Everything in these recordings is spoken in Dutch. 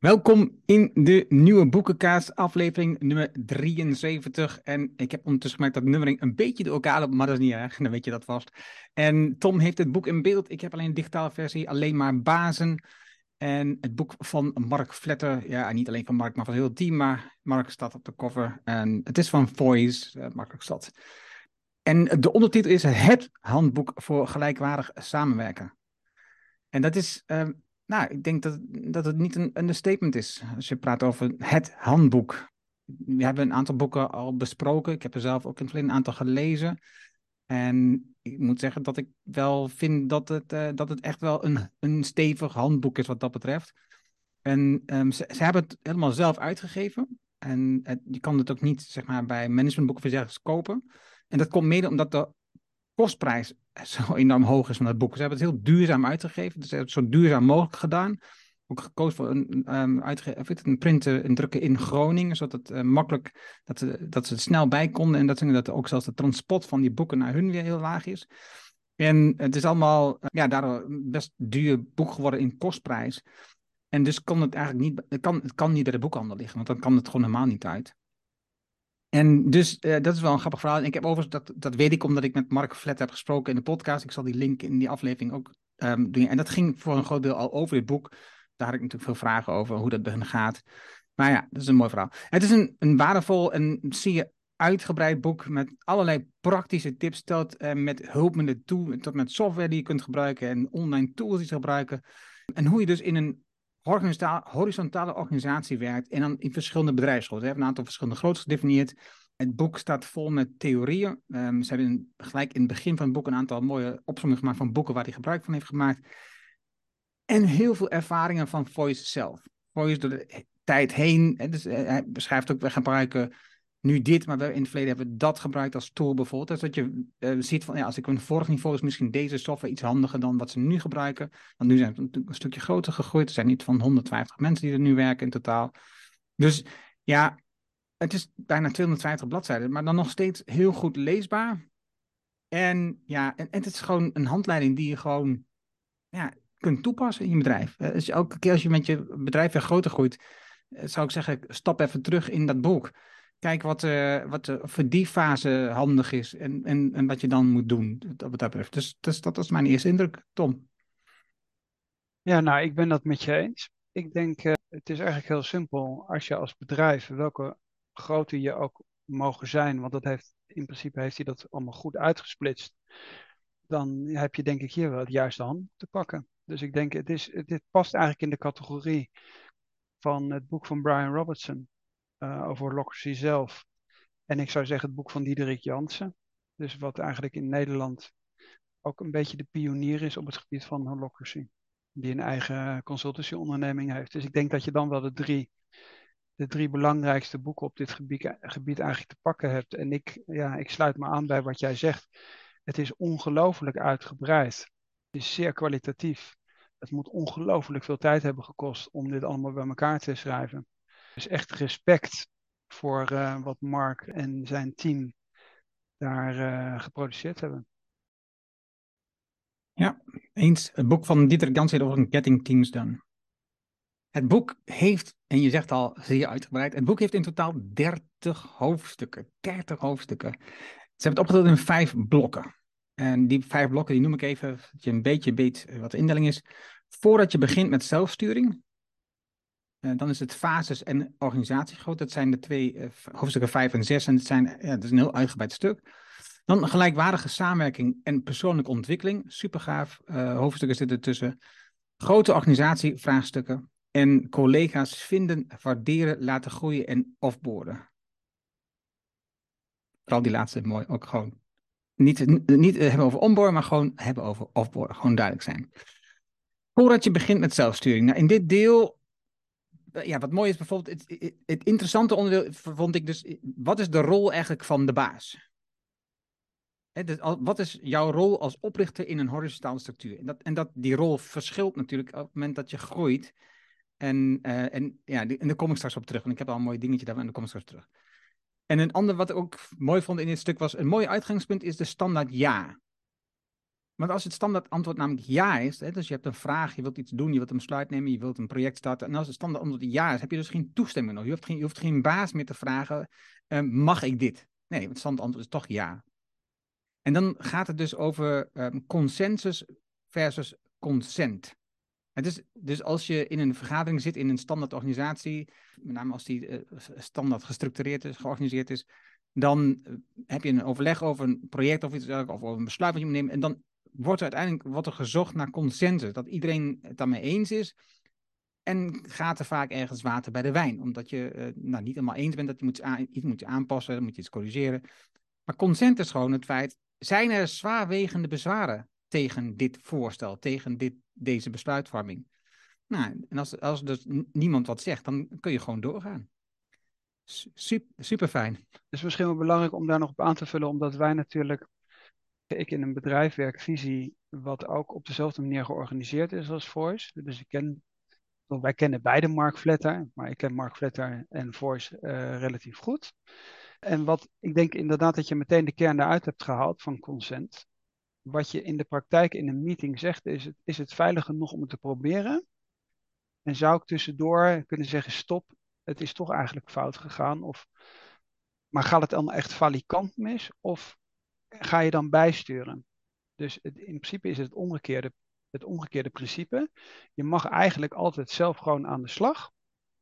Welkom in de nieuwe Boekenkaas, aflevering nummer 73. En ik heb ondertussen gemerkt dat nummering een beetje de elkaar loopt, maar dat is niet erg, dan weet je dat vast. En Tom heeft het boek in beeld. Ik heb alleen een digitale versie, alleen maar bazen. En het boek van Mark Vletter, ja, niet alleen van Mark, maar van heel het team, maar Mark staat op de cover. En het is van Voice, makkelijk stad. En de ondertitel is Het Handboek voor Gelijkwaardig Samenwerken. En dat is... Uh, nou, ik denk dat, dat het niet een understatement is als je praat over het handboek. We hebben een aantal boeken al besproken. Ik heb er zelf ook een aantal gelezen. En ik moet zeggen dat ik wel vind dat het, uh, dat het echt wel een, een stevig handboek is wat dat betreft. En um, ze, hebben het helemaal zelf uitgegeven. En je kan het ook niet zeg maar, bij managementboekenverzeggers kopen. En dat komt mede omdat de kostprijs zo enorm hoog is van het boek. Ze hebben het heel duurzaam uitgegeven, dus ze hebben het zo duurzaam mogelijk gedaan. Ook gekozen voor een, um, een printen en drukken in Groningen, zodat het uh, makkelijk, dat ze, dat ze er snel bij konden en dat, ze, dat ook zelfs de transport van die boeken naar hun weer heel laag is. En het is allemaal, ja, daardoor best duur boek geworden in kostprijs. En dus kan het eigenlijk niet, het kan, het kan niet bij de boekhandel liggen, want dan kan het gewoon helemaal niet uit. En dus uh, dat is wel een grappig verhaal. En ik heb overigens, dat, dat weet ik omdat ik met Mark Flet heb gesproken in de podcast. Ik zal die link in die aflevering ook um, doen. En dat ging voor een groot deel al over dit boek. Daar had ik natuurlijk veel vragen over, hoe dat bij gaat. Maar ja, dat is een mooi verhaal. Het is een, een waardevol en je uitgebreid boek met allerlei praktische tips. Stelt uh, met hulpmiddelen toe, tot met software die je kunt gebruiken en online tools die ze gebruiken. En hoe je dus in een horizontale organisatie werkt en dan in verschillende bedrijfsgroten. Ze hebben een aantal verschillende groottes gedefinieerd. Het boek staat vol met theorieën. Um, ze hebben gelijk in het begin van het boek een aantal mooie opzommingen gemaakt van boeken waar hij gebruik van heeft gemaakt. En heel veel ervaringen van Voice zelf. Voice door de tijd heen. Dus eh, hij beschrijft ook, we gebruiken nu dit, maar we in het verleden hebben we dat gebruikt als tool bijvoorbeeld. Dus dat je uh, ziet van, ja, als ik een vorig niveau is misschien deze software iets handiger dan wat ze nu gebruiken. Want nu zijn natuurlijk een stukje groter gegroeid. Er zijn niet van 150 mensen die er nu werken in totaal. Dus ja, het is bijna 250 bladzijden, maar dan nog steeds heel goed leesbaar. En ja, en, en het is gewoon een handleiding die je gewoon ja, kunt toepassen in je bedrijf. Dus elke keer als je met je bedrijf weer groter groeit, eh, zou ik zeggen, stap even terug in dat boek kijk wat, uh, wat voor die fase handig is en, en, en wat je dan moet doen, wat dat betreft. Dus, dus dat was mijn eerste indruk, Tom. Ja, nou, ik ben dat met je eens. Ik denk, uh, het is eigenlijk heel simpel. Als je als bedrijf, welke grootte je ook mogen zijn, want dat heeft, in principe heeft hij dat allemaal goed uitgesplitst, dan heb je denk ik hier wel het juiste hand te pakken. Dus ik denk, het is, dit past eigenlijk in de categorie van het boek van Brian Robertson uh, over Holocracy zelf. En ik zou zeggen het boek van Diederik Jansen. Dus wat eigenlijk in Nederland ook een beetje de pionier is op het gebied van Holocracy. Die een eigen consultancyonderneming heeft. Dus ik denk dat je dan wel de drie, de drie belangrijkste boeken op dit gebied, gebied eigenlijk te pakken hebt. En ik, ja, ik sluit me aan bij wat jij zegt. Het is ongelooflijk uitgebreid. Het is zeer kwalitatief. Het moet ongelooflijk veel tijd hebben gekost om dit allemaal bij elkaar te schrijven. Dus echt respect voor uh, wat Mark en zijn team daar uh, geproduceerd hebben. Ja, eens. Het boek van Dieter Gans heet over Getting Teams Done. Het boek heeft, en je zegt al zeer uitgebreid, het boek heeft in totaal 30 hoofdstukken. 30 hoofdstukken. Ze hebben het opgedeeld in vijf blokken. En die vijf blokken, die noem ik even, dat je een beetje weet wat de indeling is. Voordat je begint met zelfsturing, uh, dan is het fases en organisatiegroot. Dat zijn de twee uh, hoofdstukken 5 en 6. En het, zijn, ja, dat is een heel uitgebreid stuk. Dan gelijkwaardige samenwerking en persoonlijke ontwikkeling. Super gaaf. Uh, hoofdstukken zitten tussen. Grote organisatievraagstukken. En collega's vinden, waarderen, laten groeien en offboarden. Vooral die laatste mooi. Ook gewoon niet, niet hebben over onboorden, maar gewoon hebben over offboarden. Gewoon duidelijk zijn. Voordat je begint met zelfsturing. Nou, in dit deel eh, ja, wat mooi is bijvoorbeeld, het, het, interessante onderdeel vond ik dus, wat is de rol eigenlijk van de baas? dus wat is jouw rol als oprichter in een horizontale structuur? En, dat, en dat, die rol verschilt natuurlijk op het moment dat je groeit. En, uh, en, ja, en daar kom ik straks op terug, want ik heb al een mooi dingetje daar, en daar kom ik straks terug. En een ander wat ik ook mooi vond in dit stuk was, een mooi uitgangspunt is de standaard ja. Want als het standaard antwoord namelijk ja is, hè, dus je hebt een vraag, je wilt iets doen, je wilt een besluit nemen, je wilt een project starten, en als het standaard antwoord ja is, heb je dus geen toestemming nog. Je hoeft geen, je hoeft geen baas meer te vragen, uh, mag ik dit? Nee, het standaard antwoord is toch ja. En dan gaat het dus over um, consensus versus consent. Het is, dus als je in een vergadering zit in een standaard organisatie, met name als die uh, standaard gestructureerd is, georganiseerd is, dan uh, heb je een overleg over een project of iets of over een besluit wat je moet nemen. En dan wordt er uiteindelijk wordt er gezocht naar consensus, dat iedereen het daarmee eens is. En gaat er vaak ergens water bij de wijn, omdat je uh, nou, niet helemaal eens bent dat je moet iets moet aanpassen, dan moet je iets corrigeren. Maar consent is gewoon het feit, zijn er zwaarwegende bezwaren tegen dit voorstel, tegen dit, deze besluitvorming? Nou, en als, als dus niemand wat zegt, dan kun je gewoon doorgaan. Super fijn. Het is misschien wel belangrijk om daar nog op aan te vullen, omdat wij natuurlijk ik in een bedrijf werk, Visie, wat ook op dezelfde manier georganiseerd is als Voice. Dus ik ken, wij kennen beide Mark Vletter, maar ik ken Mark Vletter en Voice uh, relatief goed. En wat ik denk inderdaad dat je meteen de kern eruit hebt gehaald van consent. Wat je in de praktijk in een meeting zegt, is is het veilig genoeg om het te proberen? En zou ik tussendoor kunnen zeggen, stop, het is toch eigenlijk fout gegaan? Of, maar gaat het dan echt valikant mis? Of ga je dan bijsturen. Dus het, in principe is het omgekeerde, het omgekeerde principe. Je mag eigenlijk altijd zelf gewoon aan de slag.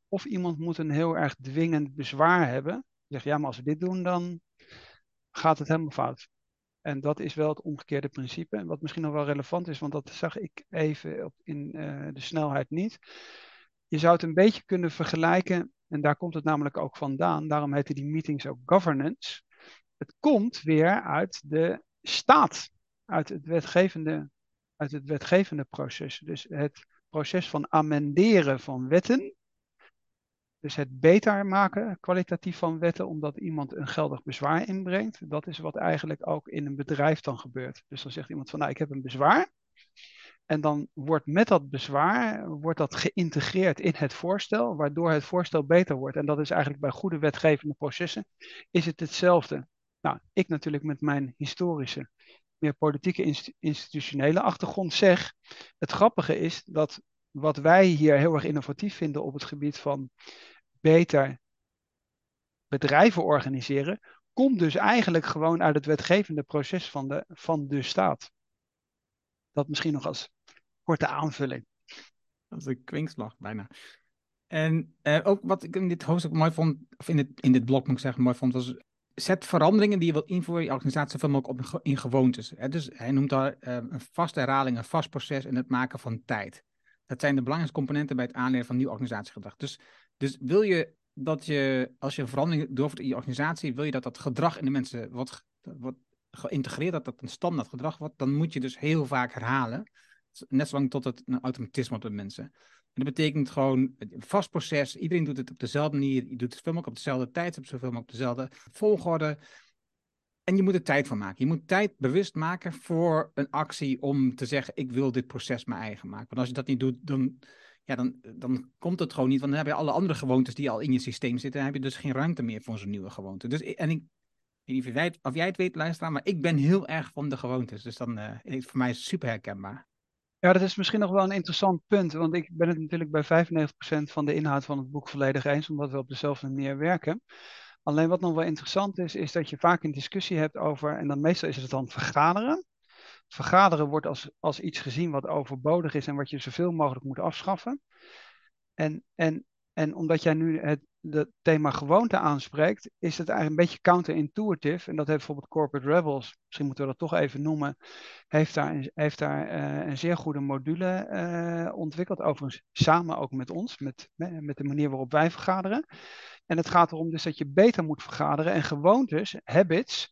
Of iemand moet een heel erg dwingend bezwaar hebben. Zeg ja, maar als we dit doen, dan gaat het helemaal fout. En dat is wel het omgekeerde principe. Wat misschien nog wel relevant is, want dat zag ik even op, in uh, de snelheid niet. Je zou het een beetje kunnen vergelijken, en daar komt het namelijk ook vandaan. Daarom heten die meetings ook governance het komt weer uit de staat, uit het wetgevende, uit het wetgevende proces. Dus het proces van amenderen van wetten. Dus het beter maken kwalitatief van wetten, omdat iemand een geldig bezwaar inbrengt. Dat is wat eigenlijk ook in een bedrijf dan gebeurt. Dus dan zegt iemand van, nou, ik heb een bezwaar. En dan wordt met dat bezwaar wordt dat geïntegreerd in het voorstel, waardoor het voorstel beter wordt. En dat is eigenlijk bij goede wetgevende processen is het hetzelfde. Nou, ik natuurlijk met mijn historische, meer politieke institutionele achtergrond zeg. Het grappige is dat wat wij hier heel erg innovatief vinden op het gebied van beter bedrijven organiseren, komt dus eigenlijk gewoon uit het wetgevende proces van de, van de staat. Dat misschien nog als korte aanvulling. Dat is een kwinkslag bijna. En uh, ook wat ik in dit hoofdstuk mooi vond, of in dit, in dit blok moet ik zeggen mooi vond, was zet veranderingen die je wilt invoeren in je organisatie zoveel mogelijk op in gewoontes. Hè? Dus hij noemt daar uh, een vaste herhaling, een vast proces en het maken van tijd. Dat zijn de belangrijkste componenten bij het aanleren van nieuw organisatiegedrag. Dus, dus wil je dat je, als je een verandering doorvoert in je organisatie, wil je dat dat gedrag in de mensen wordt, wordt geïntegreerd, dat dat een standaard gedrag wordt, dan moet je dus heel vaak herhalen. Net zolang tot het een automatisme wordt bij mensen dat betekent gewoon vast proces. Iedereen doet het op dezelfde manier. Je doet het zoveel mogelijk op dezelfde tijd, op zoveel op dezelfde volgorde. En je moet er tijd van maken. Je moet tijd bewust maken voor een actie om te zeggen: ik wil dit proces mijn eigen maken. Want als je dat niet doet, dan, ja, dan, dan komt het gewoon niet. Want dan heb je alle andere gewoontes die al in je systeem zitten. Dan heb je dus geen ruimte meer voor zo'n nieuwe gewoonte. Dus, en ik, niet of jij, het weet, luisteraar, maar ik ben heel erg van de gewoontes. Dus dan uh, is voor mij super herkenbaar. Ja, dat is misschien nog wel een interessant punt, want ik ben het natuurlijk bij 95% van de inhoud van het boek volledig eens, omdat we op dezelfde manier werken. Alleen wat nog wel interessant is, is dat je vaak een discussie hebt over, en dan meestal is het dan vergaderen. Vergaderen wordt als, als iets gezien wat overbodig is en wat je zoveel mogelijk moet afschaffen. En, en, en omdat jij nu het het thema gewoonte aanspreekt, is het eigenlijk een beetje counterintuitive. En dat heeft bijvoorbeeld Corporate Rebels, misschien moeten we dat toch even noemen, heeft daar, heeft daar uh, een zeer goede module uh, ontwikkeld. Overigens samen ook met ons, met, met de manier waarop wij vergaderen. En het gaat erom dus dat je beter moet vergaderen. En gewoontes, habits,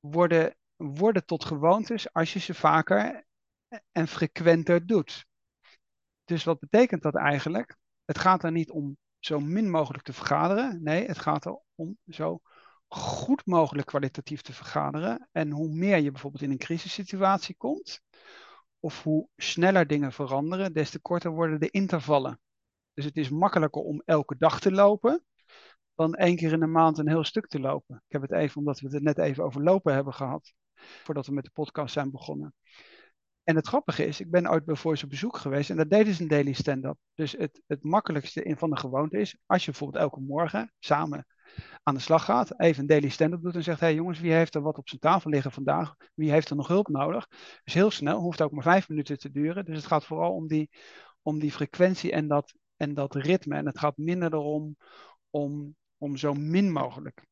worden, worden tot gewoontes als je ze vaker en frequenter doet. Dus wat betekent dat eigenlijk? Het gaat er niet om zo min mogelijk te vergaderen. Nee, het gaat erom zo goed mogelijk kwalitatief te vergaderen. En hoe meer je bijvoorbeeld in een crisissituatie komt, of hoe sneller dingen veranderen, des te korter worden de intervallen. Dus het is makkelijker om elke dag te lopen, dan één keer in de maand een heel stuk te lopen. Ik heb het even, omdat we het net even over lopen hebben gehad, voordat we met de podcast zijn begonnen. En het grappige is, ik ben ooit bij voor zijn bezoek geweest en dat deden ze een daily stand-up. Dus het, het makkelijkste in van de gewoonte is, als je bijvoorbeeld elke morgen samen aan de slag gaat, even een daily stand-up doet en zegt, hé hey jongens, wie heeft er wat op zijn tafel liggen vandaag? Wie heeft er nog hulp nodig? Dus heel snel, hoeft ook maar vijf minuten te duren. Dus het gaat vooral om die, om die frequentie en dat, en dat ritme. En het gaat minder erom om, om zo min mogelijk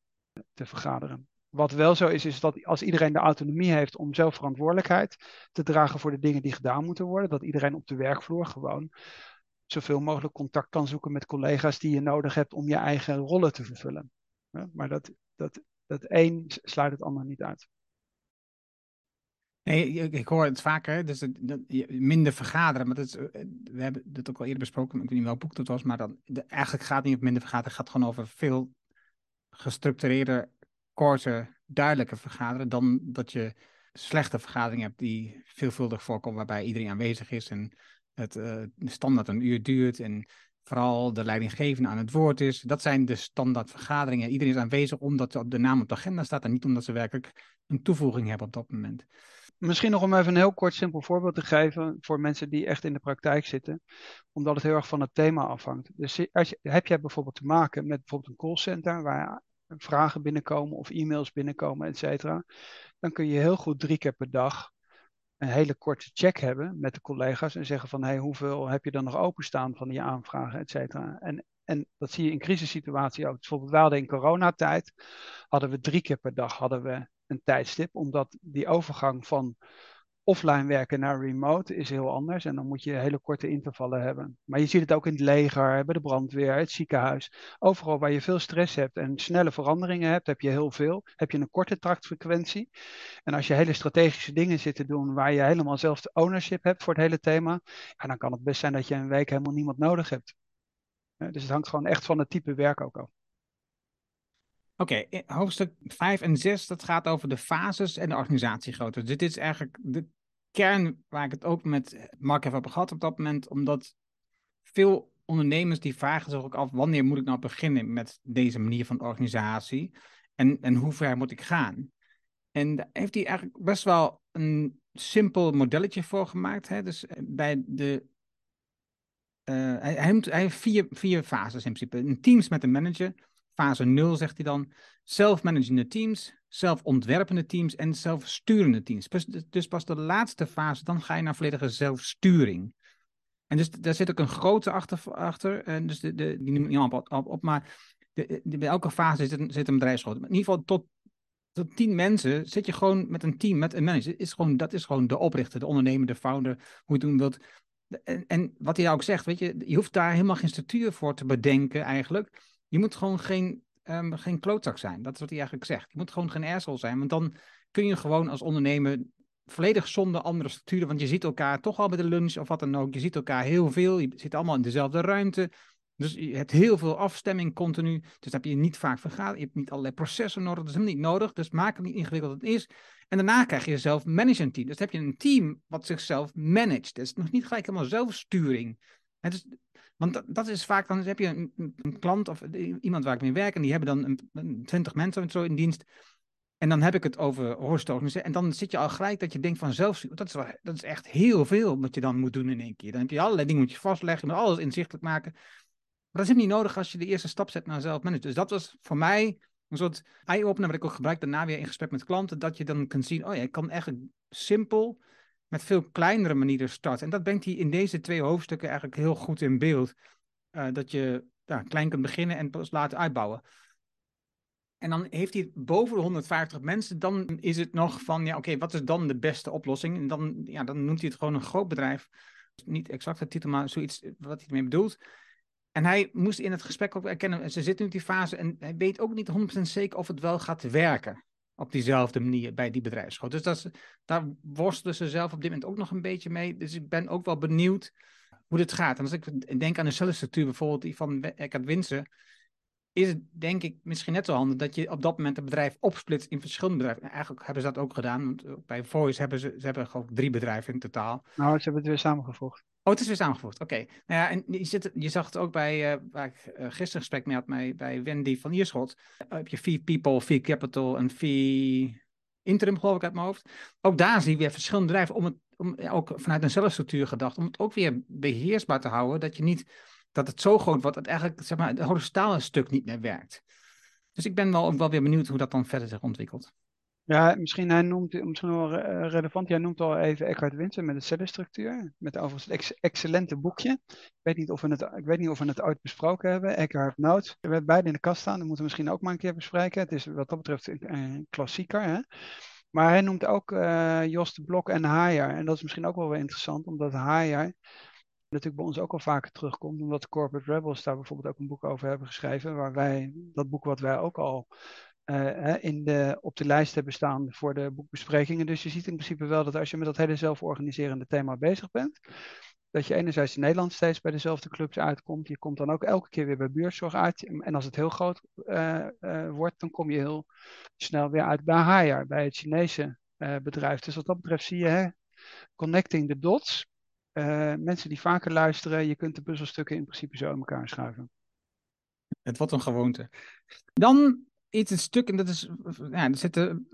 te vergaderen. Wat wel zo is, is dat als iedereen de autonomie heeft om zelf verantwoordelijkheid te dragen voor de dingen die gedaan moeten worden, dat iedereen op de werkvloer gewoon zoveel mogelijk contact kan zoeken met collega's die je nodig hebt om je eigen rollen te vervullen. Maar dat, dat, dat één sluit het ander niet uit. Nee, ik hoor het vaker, dus minder vergaderen. Maar eh, we hebben het ook al eerder besproken, ik weet niet welk boek dat was, maar dan, eigenlijk gaat het niet om minder vergaderen, het gaat gewoon over veel gestructureerde, korte, duidelijke vergaderen, dan dat je slechte vergaderingen hebt die veelvuldig voorkomen, waarbij iedereen aanwezig is en het uh, standaard een uur duurt en vooral de leidinggevende aan het woord is. Dat zijn de standaard vergaderingen. Iedereen is aanwezig omdat de naam op de agenda staat en niet omdat ze werkelijk een toevoeging hebben op dat moment. Misschien nog om even een heel kort simpel voorbeeld te geven voor mensen die echt in de praktijk zitten, omdat het heel erg van het thema afhangt. Dus als je, heb jij bijvoorbeeld te maken met bijvoorbeeld een callcenter waar vragen binnenkomen of e-mails binnenkomen, et cetera, dan kun je heel goed drie keer per dag een hele korte check hebben met de collega's en zeggen van hey, hoeveel heb je dan nog openstaan van die aanvragen, et cetera. En, en dat zie je in crisissituaties ook. Bijvoorbeeld we hadden in coronatijd, hadden we drie keer per dag hadden we een tijdstip, omdat die overgang van offline werken naar remote is heel anders. En dan moet je hele korte intervallen hebben. Maar je ziet het ook in het leger, bij de brandweer, het ziekenhuis. Overal waar je veel stress hebt en snelle veranderingen hebt, heb je heel veel. Heb je een korte traktfrequentie. En als je hele strategische dingen zit te doen waar je helemaal zelf de ownership hebt voor het hele thema, ja, dan kan het best zijn dat je een week helemaal niemand nodig hebt. Dus het hangt gewoon echt van het type werk ook af. Oké, hoofdstuk 5 en 6, dat gaat over de fases en de organisatiegrootte. Dus dit is eigenlijk de kern waar ik het ook met Mark heb over gehad op dat moment, omdat veel ondernemers die vragen zich ook af, wanneer moet ik nou beginnen met deze manier van organisatie en, en hoe ver moet ik gaan? En daar heeft hij eigenlijk best wel een simpel modelletje voor gemaakt. Hè? Dus eh, bij de uh, hij, hij, heeft vier, vier fases in principe. Een teams met een manager, Fase 0 zegt hij dan zelfmanagende teams, zelfontwerpende teams en zelfsturende teams. Dus, pas de laatste fase, dan ga je naar volledige zelfsturing. En dus daar zit ook een grote achter, achter en dus de, de, die noem ik niet allemaal op, op, maar de, bij elke fase zit een, zit een bedrijfsgroot. In ieder geval tot, tot tien mensen zit je gewoon met een team, met een manager. Is gewoon, dat is gewoon de oprichter, de ondernemer, de founder, hoe je het doen wilt. En, en wat hij ook zegt, weet je, je hoeft daar helemaal geen structuur voor te bedenken eigenlijk. Je moet gewoon geen, um, geen klootzak zijn. Dat is wat hij eigenlijk zegt. Je moet gewoon geen asshole zijn. Want dan kun je gewoon als ondernemer volledig zonder andere structuren. Want je ziet elkaar toch al bij de lunch of wat dan ook. Je ziet elkaar heel veel. Je zit allemaal in dezelfde ruimte. Dus je hebt heel veel afstemming continu. Dus heb je niet vaak vergaderd. Je hebt niet allerlei processen nodig. Dat is helemaal niet nodig. Dus maak het niet ingewikkeld het is. En daarna krijg je zelf management team. Dus heb je een team wat zichzelf managt. Dat is nog niet gelijk helemaal zelfsturing. Het is, want dat, is vaak, dan heb je een, klant of iemand waar ik mee werk en die hebben dan een, 20 mensen zo in dienst. En dan heb ik het over hoorstoornissen. En dan zit je al gelijk dat je denkt van zelfs, dat is, wel, dat is echt heel veel wat je dan moet doen in één keer. Dan heb je allerlei dingen moet je vastleggen, je moet alles inzichtelijk maken. Maar dat is niet nodig als je de eerste stap zet naar zelfmanagement. Dus dat was voor mij een soort eye-opener, wat ik ook gebruik daarna weer in gesprek met klanten, dat je dan kunt zien, oh ja, ik kan eigenlijk simpel met veel kleinere manieren start. En dat brengt hij in deze twee hoofdstukken eigenlijk heel goed in beeld. Uh, dat je ja, klein kunt beginnen en pas later uitbouwen. En dan heeft hij boven de 150 mensen, dan is het nog van, ja, oké, wat is dan de beste oplossing? En dan, ja, dan noemt hij het gewoon een groot bedrijf. Niet exact de titel, maar zoiets wat hij ermee bedoelt. En hij moest in het gesprek ook erkennen, ze zitten nu in die fase en hij weet ook niet 100% zeker of het wel gaat werken op diezelfde manier bij die bedrijfsgroep. Dus dat daar worstelen ze zelf op dit moment ook nog een beetje mee. Dus ik ben ook wel benieuwd hoe dit gaat. En als ik denk aan de cellenstructuur bijvoorbeeld die van Eckhard Winsen, is het denk ik misschien net zo handig dat je op dat moment een bedrijf opsplitst in verschillende bedrijven. eigenlijk hebben ze dat ook gedaan. Want bij Voice hebben ze, ze hebben gewoon drie bedrijven in totaal. Nou, ze hebben het weer samengevoegd. Oh, het is weer samengevoegd. Oké. Nou ja, en je, zit, je zag het ook bij, uh, waar ik uh, gisteren gesprek mee had bij, bij Wendy van Ierschot. Uh, heb je Fee People, Fee Capital en Fee Interim, geloof ik, uit mijn hoofd. Ook daar zie je weer verschillende bedrijven om het om, ook vanuit een zelfstructuur gedacht, om het ook weer beheersbaar te houden, dat je niet, dat het zo groot wordt dat eigenlijk zeg maar, het horizontale stuk niet meer werkt. Dus ik ben wel, ook wel weer benieuwd hoe dat dan verder zich ontwikkelt. Ja, misschien hij noemt, misschien wel relevant, jij noemt al even Eckhart Winter met de cellenstructuur, met overigens een ex excellente boekje. Ik weet, niet of we het, ik weet niet of we het ooit besproken hebben, Eckhart Notes. We hebben beide in de kast staan, dat moeten we misschien ook maar een keer bespreken. Het is wat dat betreft een, een klassieker. Hè? Maar hij noemt ook uh, Jos de Blok en Haier. En dat is misschien ook wel weer interessant, omdat Haier natuurlijk bij ons ook al vaker terugkomt, omdat Corporate Rebels daar bijvoorbeeld ook een boek over hebben geschreven, waar wij, dat boek wat wij ook al uh, in de, op de lijst hebben staan voor de boekbesprekingen. Dus je ziet in principe wel dat als je met dat hele zelforganiserende thema bezig bent, dat je enerzijds in Nederland steeds bij dezelfde clubs uitkomt. Je komt dan ook elke keer weer bij buurtzorg uit. En als het heel groot uh, uh, wordt, dan kom je heel snel weer uit bij Haier, bij het Chinese bedrijf. Dus wat dat betreft zie je, hè, connecting the dots. Mensen die vaker luisteren, je kunt de puzzelstukken in principe zo in elkaar schuiven. Het wordt een gewoonte. Dan iets een stuk, en dat is, ja, er zitten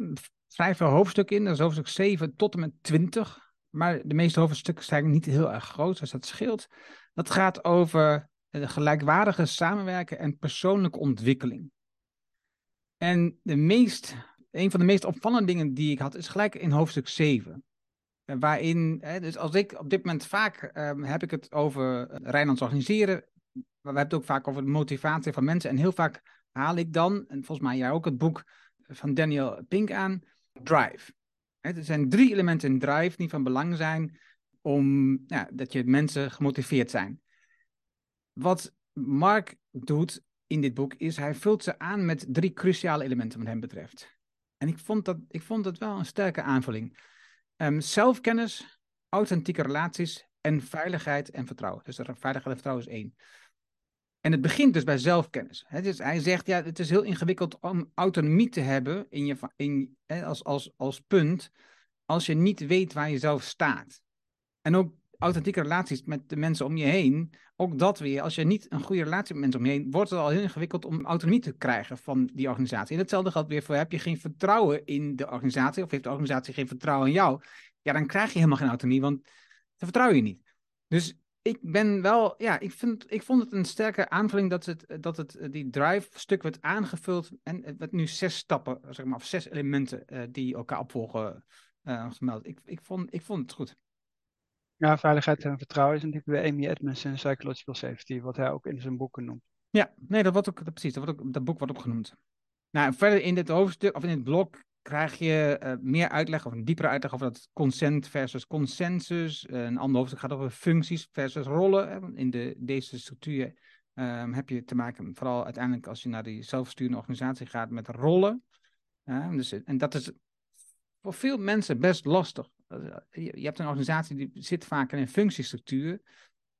vrij veel hoofdstukken in. Dat is hoofdstuk 7 tot en met 20. Maar de meeste hoofdstukken zijn niet heel erg groot, dus dat scheelt. Dat gaat over de gelijkwaardige samenwerken en persoonlijke ontwikkeling. En de meest, een van de meest opvallende dingen die ik had, is gelijk in hoofdstuk 7. Waarin, hè, dus als ik op dit moment vaak um, heb ik het over Rijnlands organiseren, maar we hebben het ook vaak over de motivatie van mensen. En heel vaak haal ik dan, en volgens mij jij ook het boek van Daniel Pink aan, Drive. Er zijn drie elementen in Drive die van belang zijn om dat je mensen gemotiveerd zijn. Wat Mark doet in dit boek is, hij vult ze aan met drie cruciale elementen wat hem betreft. En ik vond dat, ik vond dat wel een sterke aanvulling. Um, zelfkennis, authentieke relaties en veiligheid en vertrouwen. Dus veiligheid en vertrouwen is één. En het begint dus bij zelfkennis. Dus hij zegt, ja, het is heel ingewikkeld om autonomie te hebben in je, in, als, als, als punt, als je niet weet waar je zelf staat. En ook authentieke relaties met de mensen om je heen, ook dat weer, als je niet een goede relatie met mensen om je heen, wordt het al heel ingewikkeld om autonomie te krijgen van die organisatie. En hetzelfde geldt weer voor, heb je geen vertrouwen in de organisatie, of heeft de organisatie geen vertrouwen in jou, ja, dan krijg je helemaal geen autonomie, want dan vertrouw je niet. Dus ik ben wel, ja, ik, vind, ik vond het een sterke aanvulling dat het, dat het eh, die drive-stuk werd aangevuld en werd nu zes stappen, zeg maar, of zes elementen uh, die elkaar opvolgen uh, gemeld. Ik, ik, vond, ik vond het goed. Ja, veiligheid en vertrouwen is natuurlijk bij Amy Edmonds en Psychological Safety, wat hij ook in zijn boeken noemt. Ja, nee, dat wordt ook, dat, precies, dat, wordt ook, dat boek wordt ook genoemd. Nou, verder in dit hoofdstuk, of in dit blok, krijg je uh, meer uitleg of een diepere uitleg over dat consent versus consensus. Uh, een ander hoofdstuk gaat over functies versus rollen. In de, deze structuur um, heb je te maken, vooral uiteindelijk als je naar die zelfsturende organisatie gaat, met rollen. Dus, en dat is voor veel mensen best lastig. Je, je hebt een organisatie die zit vaak in een functiestructuur.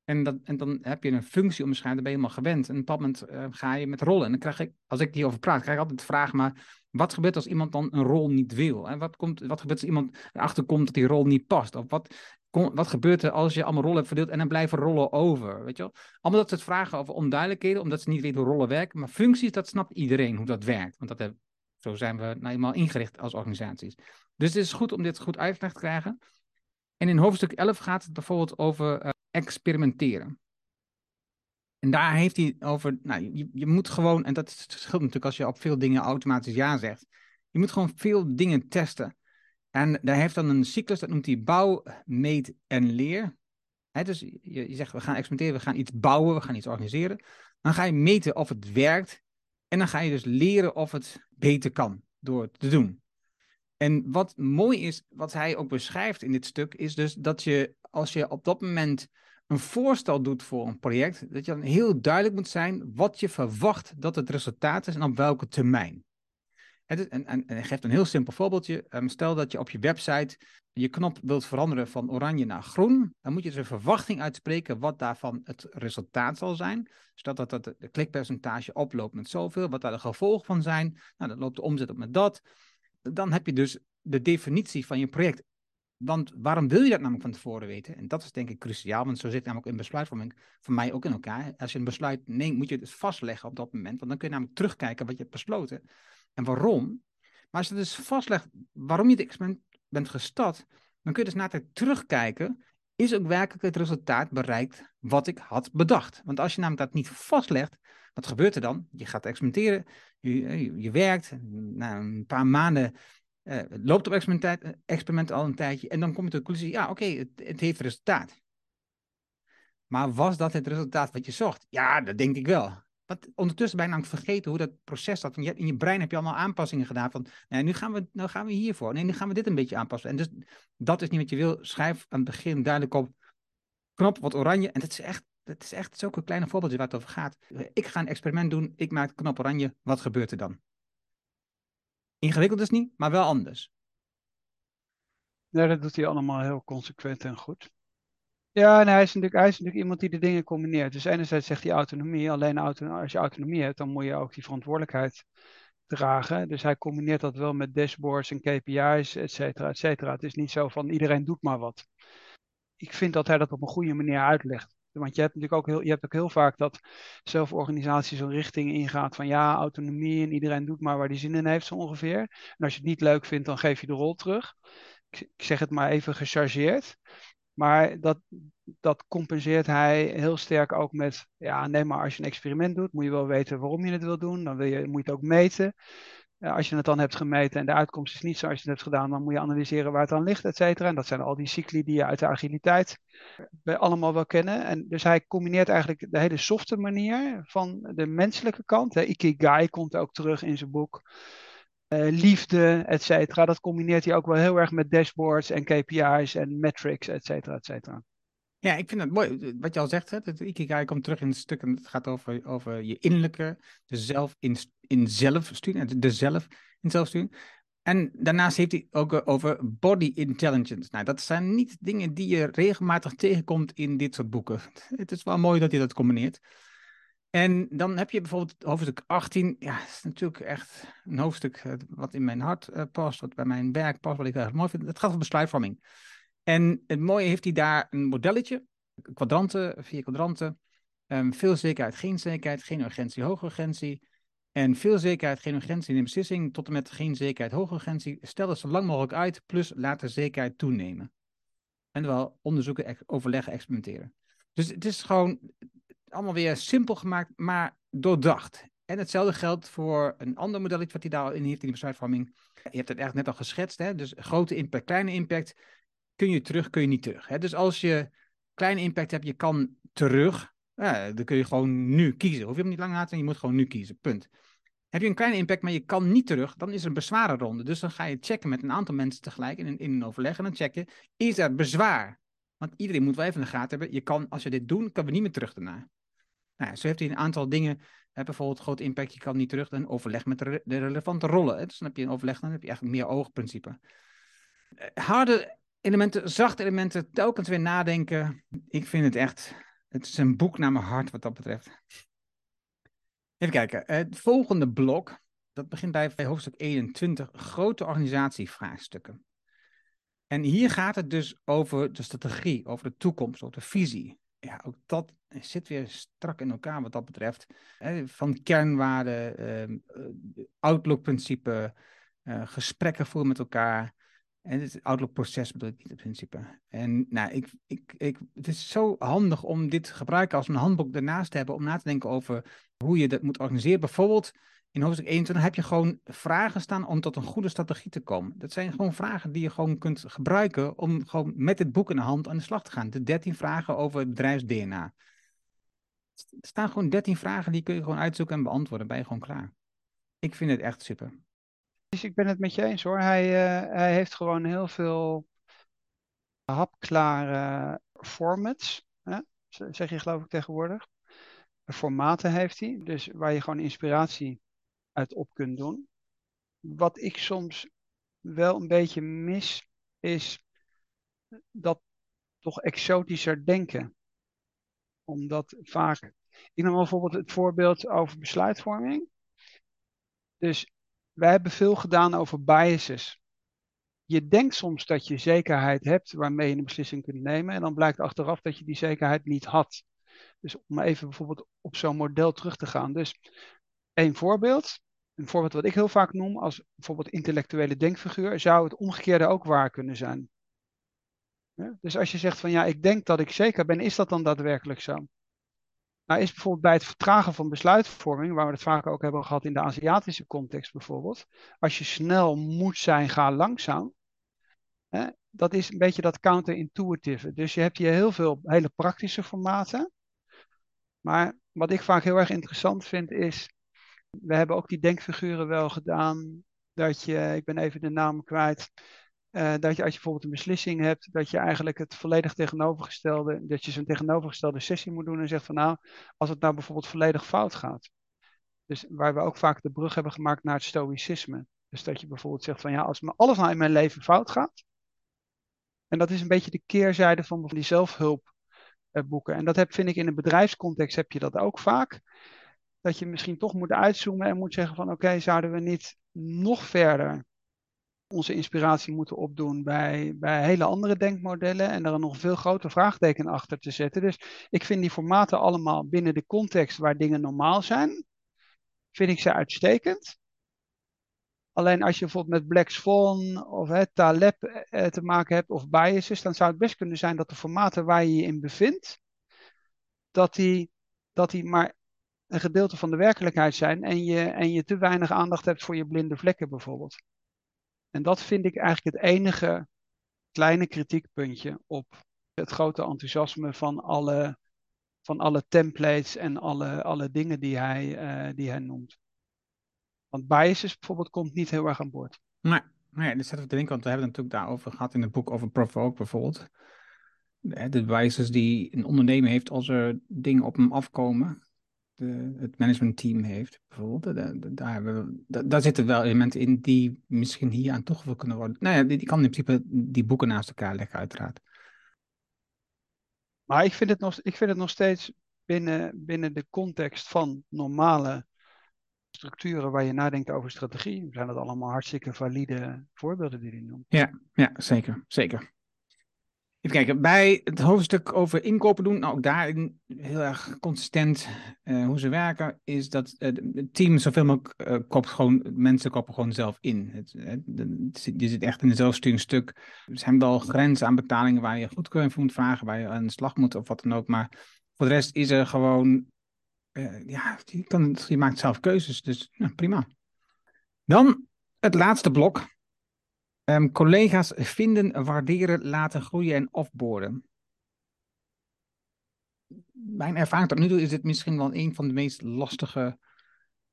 En, dat, en dan heb je een functie onderscheiden, dan ben je helemaal gewend. En op bepaald moment ga je met rollen. En dan krijg ik, als ik hierover praat, krijg ik altijd de vraag, maar wat gebeurt als iemand dan een rol niet wil? En wat, komt, wat gebeurt als iemand erachter komt dat die rol niet past? Of wat, wat gebeurt er als je allemaal rollen hebt verdeeld en dan blijven rollen over? Weet je wel? Allemaal dat soort vragen over onduidelijkheden, omdat ze niet weten hoe rollen werken. Maar functies, dat snapt iedereen hoe dat werkt. Want dat zo zijn we nou eenmaal ingericht als organisaties. Dus het is goed om dit goed uitgelegd te krijgen. En in hoofdstuk 11 gaat het bijvoorbeeld over uh, experimenteren. En daar heeft hij over, nou, je, je moet gewoon, en dat scheelt natuurlijk als je op veel dingen automatisch ja zegt. Je moet gewoon veel dingen testen. En daar heeft dan een cyclus, dat noemt hij bouw, meet en leer. dus je, je, zegt, we gaan experimenteren, we gaan iets bouwen, we gaan iets organiseren. Dan ga je meten of het werkt. En dan ga je dus leren of het beter kan door het te doen. En wat mooi is, wat hij ook beschrijft in dit stuk, is dus dat je, als je op dat moment een voorstel doet voor een project, dat je dan heel duidelijk moet zijn wat je verwacht dat het resultaat is en op welke termijn. En, en, en geeft een heel simpel voorbeeldje. Um, stel dat je op je website je knop wilt veranderen van oranje naar groen. Dan moet je dus een verwachting uitspreken wat daarvan het resultaat zal zijn. Zodat dat, dat de klikpercentage oploopt met zoveel. Wat daar de gevolgen van zijn. Nou, dan loopt de omzet op met dat. Dan heb je dus de definitie van je project want waarom wil je dat namelijk van tevoren weten? En dat is denk ik cruciaal, want zo zit namelijk in besluitvorming voor mij ook in elkaar. Als je een besluit neemt, moet je het vastleggen op dat moment, want dan kun je namelijk terugkijken wat je hebt besloten en waarom. Maar als je dus vastlegt waarom je het experiment bent gestart, dan kun je dus na tijd terugkijken, is ook werkelijk het resultaat bereikt wat ik had bedacht. Want als je namelijk dat niet vastlegt, wat gebeurt er dan? Je gaat experimenteren, je, je, werkt, na een paar maanden uh, loopt op experiment, experiment al een tijdje en dan kom je tot de conclusie, ja oké, het, het heeft resultaat. Maar was dat het resultaat wat je zocht? Ja, dat denk ik wel. Want ondertussen namelijk vergeten hoe dat proces zat. In je brein heb je allemaal aanpassingen gedaan. Van, nee, nu gaan we, nou gaan we hiervoor. Nee, nu gaan we dit een beetje aanpassen. En dus dat is niet wat je wil. Schrijf aan het begin duidelijk op. Knop wat oranje. En dat is echt, dat is echt zulke kleine voorbeeldje waar het over gaat. Ik ga een experiment doen. Ik maak knop oranje. Wat gebeurt er dan? Ingewikkeld is niet, maar wel anders. Ja, dat doet hij allemaal heel consequent en goed. Ja, en hij is, natuurlijk, hij is natuurlijk iemand die de dingen combineert. Dus enerzijds zegt hij autonomie, alleen als je autonomie hebt, dan moet je ook die verantwoordelijkheid dragen. Dus hij combineert dat wel met dashboards en KPI's, et cetera, et cetera. Het is niet zo van iedereen doet maar wat. Ik vind dat hij dat op een goede manier uitlegt. Want je hebt natuurlijk ook heel, je hebt ook heel vaak dat zelforganisatie zo'n richting ingaat van ja, autonomie en iedereen doet maar waar die zin in heeft zo ongeveer. En als je het niet leuk vindt, dan geef je de rol terug. Ik zeg het maar even gechargeerd. Maar dat, dat compenseert hij heel sterk ook met, ja, nee, maar als je een experiment doet, moet je wel weten waarom je het wil doen. Dan wil je, moet je het ook meten. als je het dan hebt gemeten en de uitkomst is niet zoals je het hebt gedaan, dan moet je analyseren waar het aan ligt, et cetera. En dat zijn al die cycli die je uit de agiliteit allemaal wel kennen. En dus hij combineert eigenlijk de hele softe manier van de menselijke kant. Ikigai komt ook terug in zijn boek. Eh, liefde, et cetera. Dat combineert hij ook wel heel erg met dashboards en KPI's en metrics, et cetera, et cetera. Ja, ik vind het mooi. Wat je al zegt, hè, het Ikigai komt terug in het stuk en het gaat over, over je innerlijke, de zelf in, in zelfsturing, de zelf in zelfsturing. En daarnaast heeft hij ook over body intelligence. Nou, dat zijn niet dingen die je regelmatig tegenkomt in dit soort boeken. Het is wel mooi dat hij dat combineert. En dan heb je bijvoorbeeld hoofdstuk 18. Ja, dat is natuurlijk echt een hoofdstuk eh, wat in mijn hart uh, past, wat bij mijn werk past, wat ik erg mooi vind. Het gaat over besluitvorming. En het mooie heeft hij daar een modelletje, kwadranten, vier kwadranten. Um, veel zekerheid, geen zekerheid, geen urgentie, hoge urgentie. En veel zekerheid, geen urgentie in de beslissing, tot en met geen zekerheid, hoge urgentie. Stel het zo lang mogelijk uit, plus laat de zekerheid toenemen. En wel onderzoeken, overleggen, experimenteren. Dus het is gewoon, allemaal weer simpel gemaakt, maar doordacht. En hetzelfde geldt voor een ander modelletje wat hij daarin heeft in die besluitvorming. Je hebt het echt net al geschetst, hè? dus grote impact, kleine impact. Kun je terug, kun je niet terug. Hè? Dus als je kleine impact hebt, je kan terug, ja, dan kun je gewoon nu kiezen. Hoef je hem niet lang denken, je moet gewoon nu kiezen, punt. Heb je een kleine impact, maar je kan niet terug, dan is er een bezwarenronde. Dus dan ga je checken met een aantal mensen tegelijk in een, in een overleg. En dan check je, is er bezwaar? Want iedereen moet wel even in de gaten hebben, je kan, als je dit doet, kan we niet meer terug daarna. Nou, zo heeft hij een aantal dingen, bijvoorbeeld groot impact, je kan niet terug, dan overleg met de, relevante rollen. Hè. Dus dan heb je een overleg, dan heb je eigenlijk meer oogprincipe. Eh, harde elementen, zachte elementen, telkens weer nadenken. Ik vind het echt, het is een boek naar mijn hart wat dat betreft. Even kijken, het volgende blok, dat begint bij hoofdstuk 21, grote organisatievraagstukken. En hier gaat het dus over de strategie, over de toekomst, over de visie ja, ook dat zit weer strak in elkaar wat dat betreft. van kernwaarden, uh, outlook-principe, uh, gesprekken voeren met elkaar. En het outlook-proces bedoel ik niet in principe. En nou, ik, ik, ik, het is zo handig om dit te gebruiken als een handboek ernaast te hebben om na te denken over hoe je dat moet organiseren. Bijvoorbeeld in hoofdstuk 21 heb je gewoon vragen staan om tot een goede strategie te komen. Dat zijn gewoon vragen die je gewoon kunt gebruiken om gewoon met dit boek in de hand aan de slag te gaan. De 13 vragen over bedrijfs-DNA. Er staan gewoon 13 vragen die kun je gewoon uitzoeken en beantwoorden. Ben je gewoon klaar. Ik vind het echt super. Dus ik ben het met je eens hoor. Hij, uh, hij heeft gewoon heel veel hapklare formats. Hè? Zeg je geloof ik tegenwoordig. Formaten heeft hij. Dus waar je gewoon inspiratie uit op kunt doen. Wat ik soms wel een beetje mis, is dat toch exotischer denken. Omdat vaak. Ik neem bijvoorbeeld het voorbeeld over besluitvorming. Dus wij hebben veel gedaan over biases. Je denkt soms dat je zekerheid hebt waarmee je een beslissing kunt nemen. En dan blijkt achteraf dat je die zekerheid niet had. Dus om even bijvoorbeeld op zo'n model terug te gaan. Dus een voorbeeld, een voorbeeld wat ik heel vaak noem als bijvoorbeeld intellectuele denkfiguur, zou het omgekeerde ook waar kunnen zijn. Dus als je zegt van ja, ik denk dat ik zeker ben, is dat dan daadwerkelijk zo? Nou, is bijvoorbeeld bij het vertragen van besluitvorming, waar we het vaak ook hebben gehad in de Aziatische context bijvoorbeeld, als je snel moet zijn, ga langzaam. Hè, dat is een beetje dat counterintuitive. Dus je hebt hier heel veel hele praktische formaten. Maar wat ik vaak heel erg interessant vind is, we hebben ook die denkfiguren wel gedaan, dat je, ik ben even de naam kwijt, uh, dat je als je bijvoorbeeld een beslissing hebt, dat je eigenlijk het volledig tegenovergestelde, dat je zo'n tegenovergestelde sessie moet doen en zegt van nou, als het nou bijvoorbeeld volledig fout gaat. Dus waar we ook vaak de brug hebben gemaakt naar het stoïcisme. Dus dat je bijvoorbeeld zegt van ja, als alles nou in mijn leven fout gaat, en dat is een beetje de keerzijde van die zelfhulpboeken. En dat heb, vind ik in een bedrijfscontext heb je dat ook vaak. Dat je misschien toch moet uitzoomen en moet zeggen van oké, zouden we niet nog verder onze inspiratie moeten opdoen bij, bij hele andere denkmodellen en er een nog veel groter vraagteken achter te zetten. Dus ik vind die formaten allemaal binnen de context waar dingen normaal zijn, vind ik ze uitstekend. Alleen als je bijvoorbeeld met Black Swan of hè, Taleb eh, te maken hebt of biases, dan zou het best kunnen zijn dat de formaten waar je je in bevindt, dat die, dat die maar een gedeelte van de werkelijkheid zijn en je, en je te weinig aandacht hebt voor je blinde vlekken bijvoorbeeld. En dat vind ik eigenlijk het enige kleine kritiekpuntje op het grote enthousiasme van alle, van alle templates en alle, alle dingen die hij, uh, die hij noemt. Want biases bijvoorbeeld komt niet heel erg aan boord. Nee, nee dat zet we te want we hebben het natuurlijk daarover gehad in het boek over Provoke bijvoorbeeld. De biases die een ondernemer heeft als er dingen op hem afkomen de, het managementteam heeft, bijvoorbeeld. daar, daar, daar, zitten wel elementen in die misschien hier aan toegevoegd kunnen worden. Nou ja, die, die, kan in principe die boeken naast elkaar leggen, uiteraard. Maar ik vind het nog, ik vind het nog steeds binnen, binnen de context van normale structuren waar je nadenkt over strategie, zijn dat allemaal hartstikke valide voorbeelden die hij noemt. Ja, ja zeker, zeker. Even kijken, bij het hoofdstuk over inkopen doen, nou ook daarin heel erg consistent uh, hoe ze werken, is dat uh, het team zoveel mogelijk uh, gewoon, mensen kopen gewoon zelf in. Het, je zit echt in een zelfsturend Er zijn wel grenzen aan betalingen waar je goedkeuring voor moet vragen, waar je aan de slag moet of wat dan ook. Maar voor de rest is er gewoon, ja, je, kan, maakt zelf keuzes, dus nou, prima. Dan het laatste blok, Um, collega's vinden, waarderen, laten groeien en offboarden. Mijn ervaring tot nu toe is dit misschien wel een van de meest lastige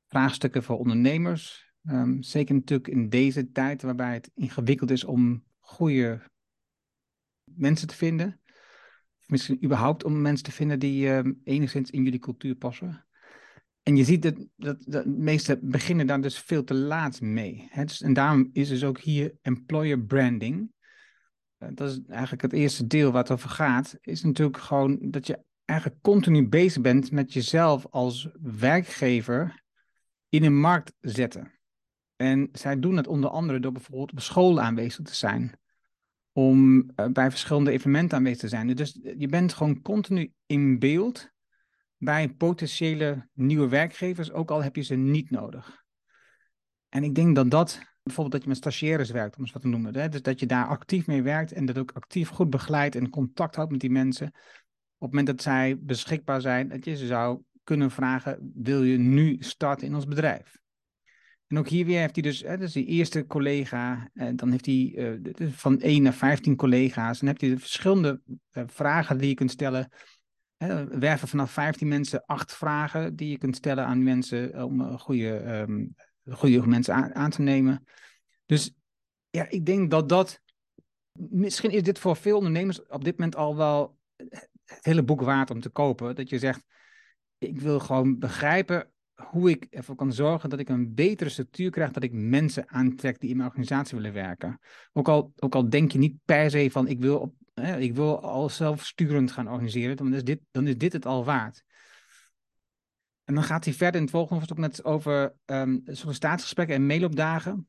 vraagstukken voor ondernemers. Um, zeker natuurlijk in deze tijd waarbij het ingewikkeld is om goede mensen te vinden. Misschien überhaupt om mensen te vinden die um, enigszins in jullie cultuur passen. En je ziet dat, dat, dat de meeste beginnen daar dus veel te laat mee. Hè? Dus, en daarom is dus ook hier employer branding. Uh, dat is eigenlijk het eerste deel wat over gaat. Is natuurlijk gewoon dat je eigenlijk continu bezig bent met jezelf als werkgever in een markt zetten. En zij doen het onder andere door bijvoorbeeld op school aanwezig te zijn. Om uh, bij verschillende evenementen aanwezig te zijn. Dus je bent gewoon continu in beeld bij potentiële nieuwe werkgevers, ook al heb je ze niet nodig. En ik denk dat dat, bijvoorbeeld dat je met stagiaires werkt, om eens wat te noemen, hè? dus dat je daar actief mee werkt en dat ook actief goed begeleidt en contact houdt met die mensen. Op het moment dat zij beschikbaar zijn, dat je ze zou kunnen vragen, wil je nu starten in ons bedrijf? En ook hier weer heeft hij dus, hè, dus die eerste collega, en dan heeft hij uh, van 1 naar 15 collega's, en dan heb je verschillende uh, vragen die je kunt stellen werven vanaf 15 mensen acht vragen die je kunt stellen aan mensen om uh, goede, um, goede mensen aan, aan, te nemen. Dus ja, ik denk dat dat. Misschien is dit voor veel ondernemers op dit moment al wel het hele boek waard om te kopen. Dat je zegt: Ik wil gewoon begrijpen hoe ik ervoor kan zorgen dat ik een betere structuur krijg, dat ik mensen aantrek die in mijn organisatie willen werken. Ook al, ook al denk je niet per se van: Ik wil ik wil al zelfsturend gaan organiseren, dan is, dit, dan is dit het al waard. En dan gaat hij verder in het volgende hoofdstuk net over um, sollicitatiegesprekken en mailopdagen.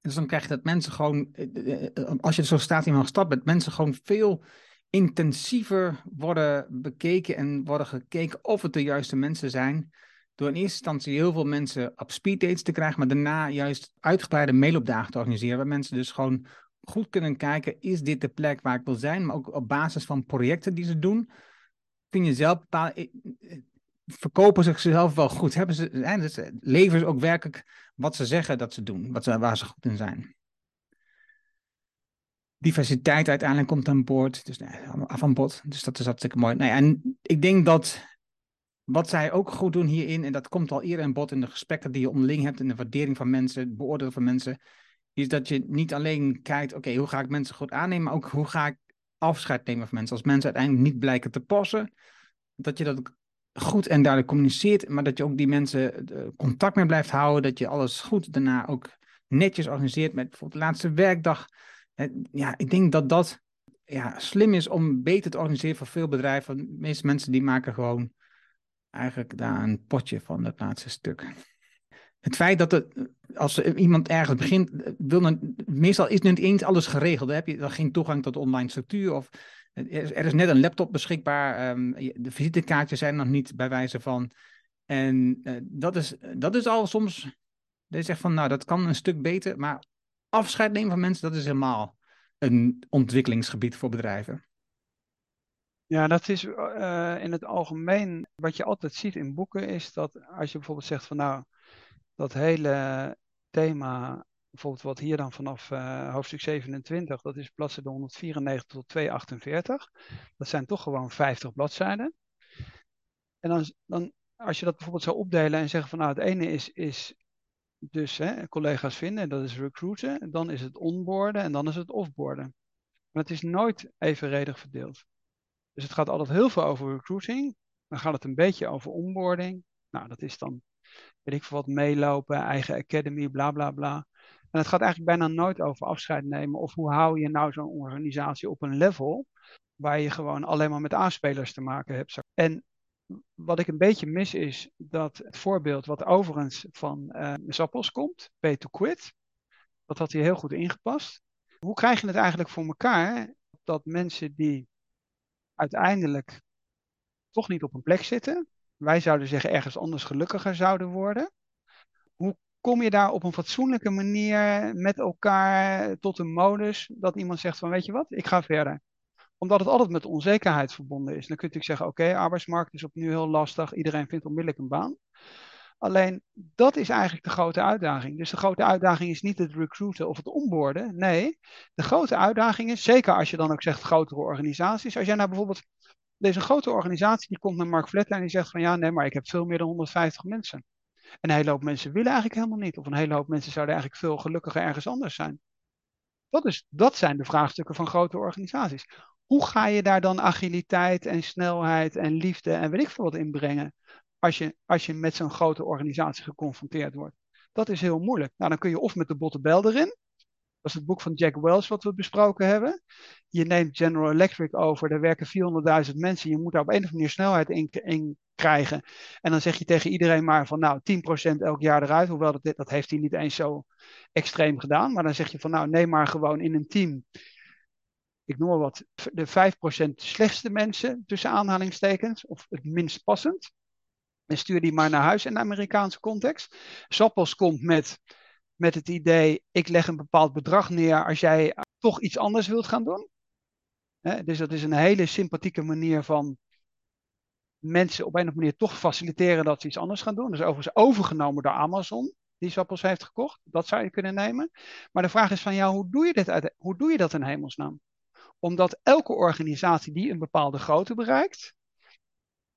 Dus dan krijg je dat mensen gewoon, eh, eh, eh, als je zo staat in gestapt bent, mensen gewoon veel intensiever worden bekeken en worden gekeken of het de juiste mensen zijn. Door in eerste instantie heel veel mensen op speed dates te krijgen, maar daarna juist uitgebreide mailopdagen te organiseren, waar mensen dus gewoon goed kunnen kijken, is dit de plek waar ik wil zijn? Maar ook op basis van projecten die ze doen, kun je zelf bepalen, verkopen zichzelf wel goed? Hebben ze, dus leven ze ook werkelijk wat ze zeggen dat ze doen, wat ze, waar ze goed in zijn? Diversiteit uiteindelijk komt aan boord, dus nee, af aan bod. Dus dat is hartstikke mooi. Nee, en ik denk dat wat zij ook goed doen hierin, en dat komt al eerder aan bod in de gesprekken die je onderling hebt, in de waardering van mensen, het beoordelen van mensen, is dat je niet alleen kijkt, oké, hoe ga ik mensen goed aannemen, maar ook hoe ga ik afscheid nemen van mensen. Als mensen uiteindelijk niet blijken te passen, dat je dat goed en duidelijk communiceert, maar dat je ook die mensen eh, contact mee blijft houden, dat je alles goed daarna ook netjes organiseert met bijvoorbeeld de laatste werkdag. Ja, ik denk dat dat ja, slim is om beter te organiseren voor veel bedrijven. De meeste mensen die maken gewoon eigenlijk daar een potje van het laatste stuk. Het feit dat het, als iemand ergens begint, wil meestal is niet eens alles geregeld. Dan heb je dan geen toegang tot online structuur of er is net een laptop beschikbaar. Um, de visitekaartjes zijn nog niet bij wijze van. En uh, dat, is, dat is al soms. Dat je zegt van, nou, dat kan een stuk beter. Maar afscheid nemen van mensen, dat is helemaal een ontwikkelingsgebied voor bedrijven. Ja, dat is uh, in het algemeen. Wat je altijd ziet in boeken is dat als je bijvoorbeeld zegt van, nou, dat hele thema bijvoorbeeld wat hier dan vanaf uh, hoofdstuk 27, dat is bladzijde 194 tot 248. Dat zijn toch gewoon 50 bladzijden. En dan, dan als je dat bijvoorbeeld zou opdelen en zeggen van nou het ene is, is dus hè, collega's vinden, dat is recruiten, dan is het onboarden en dan is het offboarden. Maar het is nooit evenredig verdeeld. Dus het gaat altijd heel veel over recruiting, dan gaat het een beetje over onboarding. Nou, dat is dan, weet ik veel wat, meelopen, eigen academy, bla bla bla. En het gaat eigenlijk bijna nooit over afscheid nemen. Of hoe hou je nou zo'n organisatie op een level waar je gewoon alleen maar met aanspelers te maken hebt. En wat ik een beetje mis is dat het voorbeeld wat overigens van uh, komt, pay to quit, dat had hier heel goed ingepast. Hoe krijg je het eigenlijk voor elkaar dat mensen die uiteindelijk toch niet op een plek zitten, wij zouden zeggen ergens anders gelukkiger zouden worden, hoe kom je daar op een fatsoenlijke manier met elkaar tot een modus dat iemand zegt van weet je wat, ik ga verder. Omdat het altijd met onzekerheid verbonden is. Dan kun je natuurlijk zeggen, oké, arbeidsmarkt is opnieuw heel lastig, iedereen vindt onmiddellijk een baan. Alleen dat is eigenlijk de grote uitdaging. Dus de grote uitdaging is niet het recruiten of het onboorden. Nee, de grote uitdaging is, zeker als je dan ook zegt grotere organisaties. Als jij nou bijvoorbeeld, deze grote organisatie die komt naar Mark Vletter en die zegt van ja, nee, maar ik heb veel meer dan 150 mensen. En een hele hoop mensen willen eigenlijk helemaal niet. Of een hele hoop mensen zouden eigenlijk veel gelukkiger ergens anders zijn. Dat, is, dat zijn de vraagstukken van grote organisaties. Hoe ga je daar dan agiliteit en snelheid en liefde en weet ik veel wat in brengen? Als je, als je met zo'n grote organisatie geconfronteerd wordt. Dat is heel moeilijk. Nou, dan kun je of met de botte bel erin. Dat is het boek van Jack Welch wat we besproken hebben. Je neemt General Electric over, daar werken 400.000 mensen. Je moet daar op een of andere manier snelheid in, in krijgen. En dan zeg je tegen iedereen maar van nou 10% elk jaar eruit. Hoewel dat, dat heeft hij niet eens zo extreem gedaan. Maar dan zeg je van nou neem maar gewoon in een team. Ik noem wat, de 5% slechtste mensen tussen aanhalingstekens. Of het minst passend. En stuur die maar naar huis in de Amerikaanse context. Soppos komt met, met het idee, ik leg een bepaald bedrag neer als jij toch iets anders wilt gaan doen. dus dat is een hele sympathieke manier van mensen op een of andere manier toch faciliteren dat ze iets anders gaan doen. Dus overigens overgenomen door Amazon, die Zappos heeft gekocht. Dat zou je kunnen nemen. Maar de vraag is van, ja, hoe doe je, dit uit, hoe doe je dat in hemelsnaam? Omdat elke organisatie die een bepaalde grootte bereikt,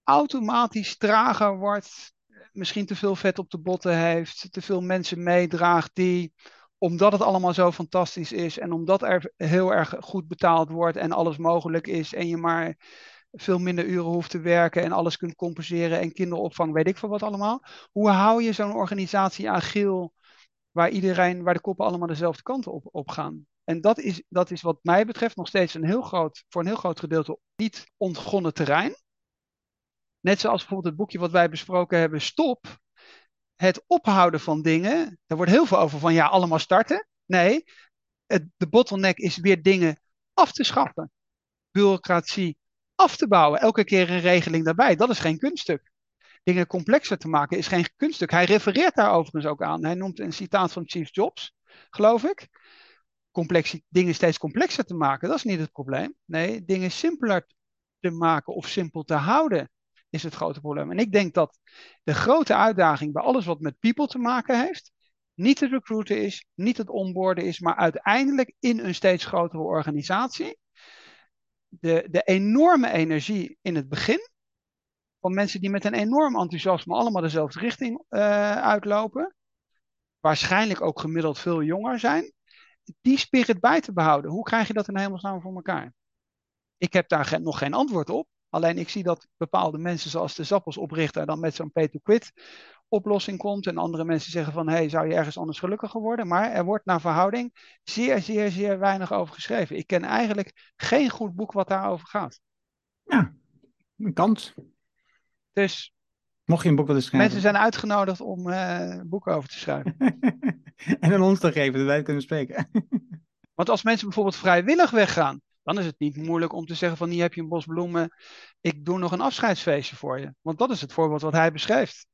automatisch trager wordt, misschien te veel vet op de botten heeft, te veel mensen meedraagt die omdat het allemaal zo fantastisch is en omdat er heel erg goed betaald wordt en alles mogelijk is en je maar veel minder uren hoeft te werken en alles kunt compenseren en kinderopvang, weet ik veel wat allemaal. Hoe hou je zo'n organisatie agiel waar iedereen, waar de koppen allemaal dezelfde kant op, op gaan? En dat is, dat is wat mij betreft nog steeds een heel groot, voor een heel groot gedeelte niet ontgonnen terrein. Net zoals bijvoorbeeld het boekje wat wij besproken hebben, Stop. Het ophouden van dingen. Daar wordt heel veel over van ja, allemaal starten. Nee, het, de bottleneck is weer dingen af te schaffen. Bureaucratie, af te bouwen. Elke keer een regeling daarbij. Dat is geen kunststuk. Dingen complexer te maken is geen kunststuk. Hij refereert daar overigens ook aan. Hij noemt een citaat van Chief Jobs, geloof ik. Dingen steeds complexer te maken. Dat is niet het probleem. Nee, dingen simpeler te maken of simpel te houden is het grote probleem. En ik denk dat de grote uitdaging bij alles wat met people te maken heeft, niet het recruiten is, niet het onboarden is, maar uiteindelijk in een steeds grotere organisatie de, de enorme energie in het begin van mensen die met een enorm enthousiasme allemaal dezelfde richting uh, uitlopen, waarschijnlijk ook gemiddeld veel jonger zijn, die spirit bij te behouden. Hoe krijg je dat in hemelsnaam voor elkaar? Ik heb daar nog geen antwoord op. Alleen ik zie dat bepaalde mensen zoals de Zappels oprichter dan met zo'n pay-to-quit oplossing komt. En andere mensen zeggen van, hey, zou je ergens anders gelukkiger worden? Maar er wordt naar verhouding zeer, zeer, zeer weinig over geschreven. Ik ken eigenlijk geen goed boek wat daarover gaat. Ja, een kans. Dus Mocht je een boek willen schrijven. Mensen zijn uitgenodigd om uh, boeken over te schrijven. en aan ons te geven, dat wij kunnen spreken. Want als mensen bijvoorbeeld vrijwillig weggaan, dan is het niet moeilijk om te zeggen van hier heb je een bos bloemen, ik doe nog een afscheidsfeestje voor je. Want dat is het voorbeeld wat hij beschrijft.